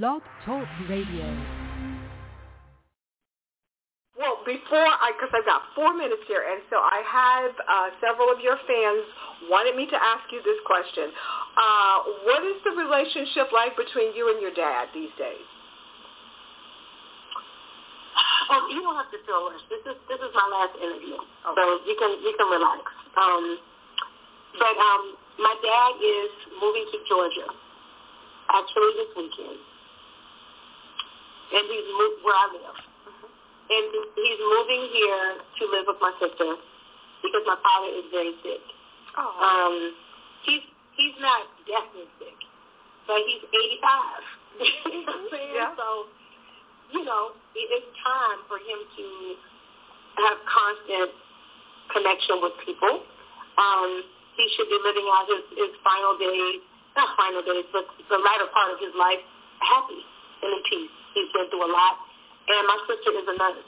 Blog Talk Radio. Well, before I, because I've got four minutes here, and so I have uh, several of your fans wanted me to ask you this question. Uh, what is the relationship like between you and your dad these days? Oh, you don't have to feel rushed. This is this is my last interview, okay. so you can you can relax. Um, but um, my dad is moving to Georgia, actually this weekend and he's moved where I live. Mm-hmm. And he's moving here to live with my sister because my father is very sick. Oh. Um, he's he's not deathly sick, but he's 85. you know what I'm saying? Yeah. So, you know, it's time for him to have constant connection with people. Um, he should be living out his, his final days, not final days, but the latter part of his life happy and in peace. He's been through a lot. And my sister is a nurse.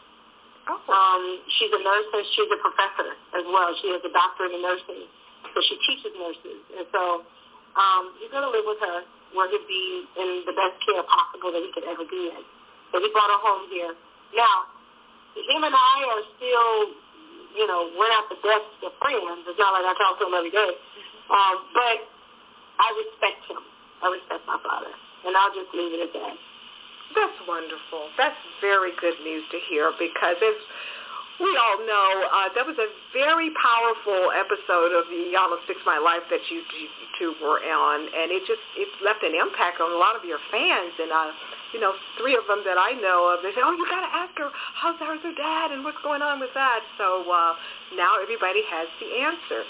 Oh. Um, she's a nurse and she's a professor as well. She has a doctorate in nursing. So she teaches nurses. And so um, he's going to live with her where he'd be in the best care possible that he could ever be in. So he brought her home here. Now, him and I are still, you know, we're not the best of friends. It's not like I talk to him every day. Um, but I respect him. I respect my father. And I'll just leave it at that. That's wonderful. That's very good news to hear because as we all know, uh, that was a very powerful episode of the Iyanla Fix My Life that you, you two were on, and it just it left an impact on a lot of your fans. And uh, you know, three of them that I know of, they say, "Oh, you got to ask her how's how's her dad and what's going on with that." So uh, now everybody has the answer.